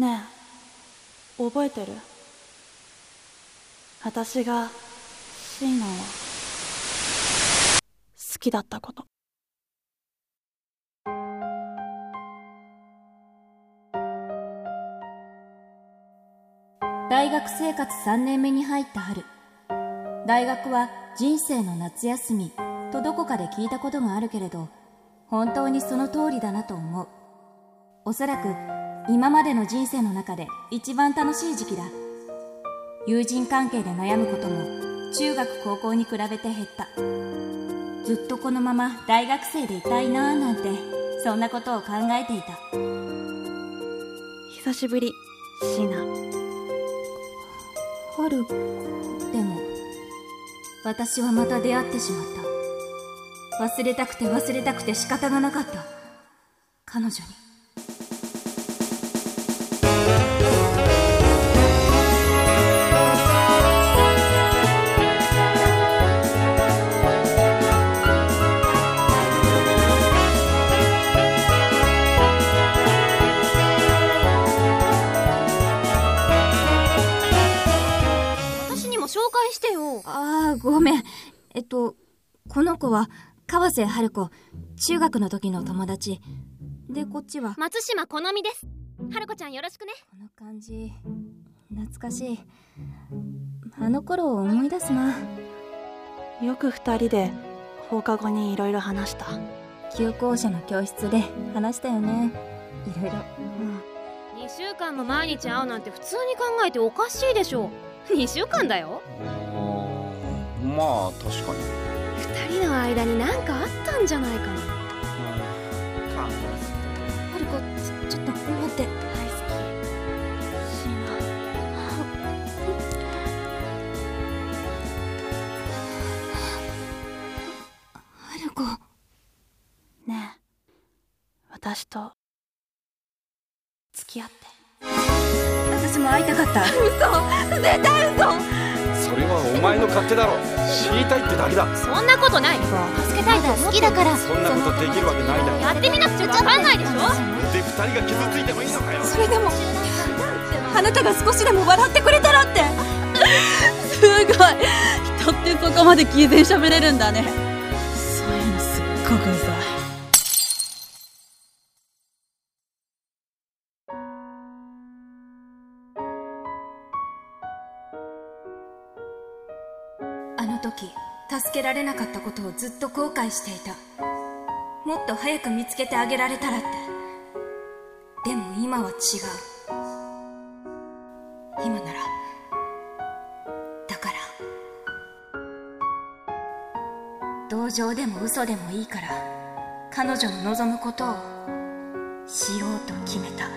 ねえ覚えてる？私がシーナを。好きだったこと。大学生活3年目に入った春。大学は人生の夏休み。とどこかで聞いたことがあるけれど本当にその通りだなと思う。おそらく今までの人生の中で一番楽しい時期だ。友人関係で悩むことも中学高校に比べて減った。ずっとこのまま大学生でいたいなぁなんてそんなことを考えていた。久しぶりシーナ。春子でも私はまた出会ってしまった。忘れたくて忘れたくて仕方がなかった。彼女によ。ああごめんえっとこの子は川瀬春子中学の時の友達でこっちは？松島好みです。春子ちゃんよろしくね。この感じ懐かしいあの頃を思い出すなよく二人で放課後にいろいろ話した旧校舎の教室で話したよねいろいろ2週間も毎日会うなんて普通に考えておかしいでしょ。2週間だよ。まあ確かに。2人の間に何かあったんじゃないかな。春子ちょちょっと待って。大好きシー春子ナねえ私と付き合って。私も会いたかった。それはお前の勝手だろ。知りたいってだけだ。そんなことない。助けたいと好きだから。そんなことできるわけないだろ。やってみなくちゃわかんないでしょ。で二人が傷ついてもいいのかよ。それでもあなたが少しでも笑ってくれたらって。すごい。人ってそこまで毅然喋れるんだね。そういうのすっごくうざいの時助けられなかったことをずっと後悔していた。もっと早く見つけてあげられたらって。でも今は違う。今なら。だから。同情でも嘘でもいいから彼女の望むことをしようと決めた。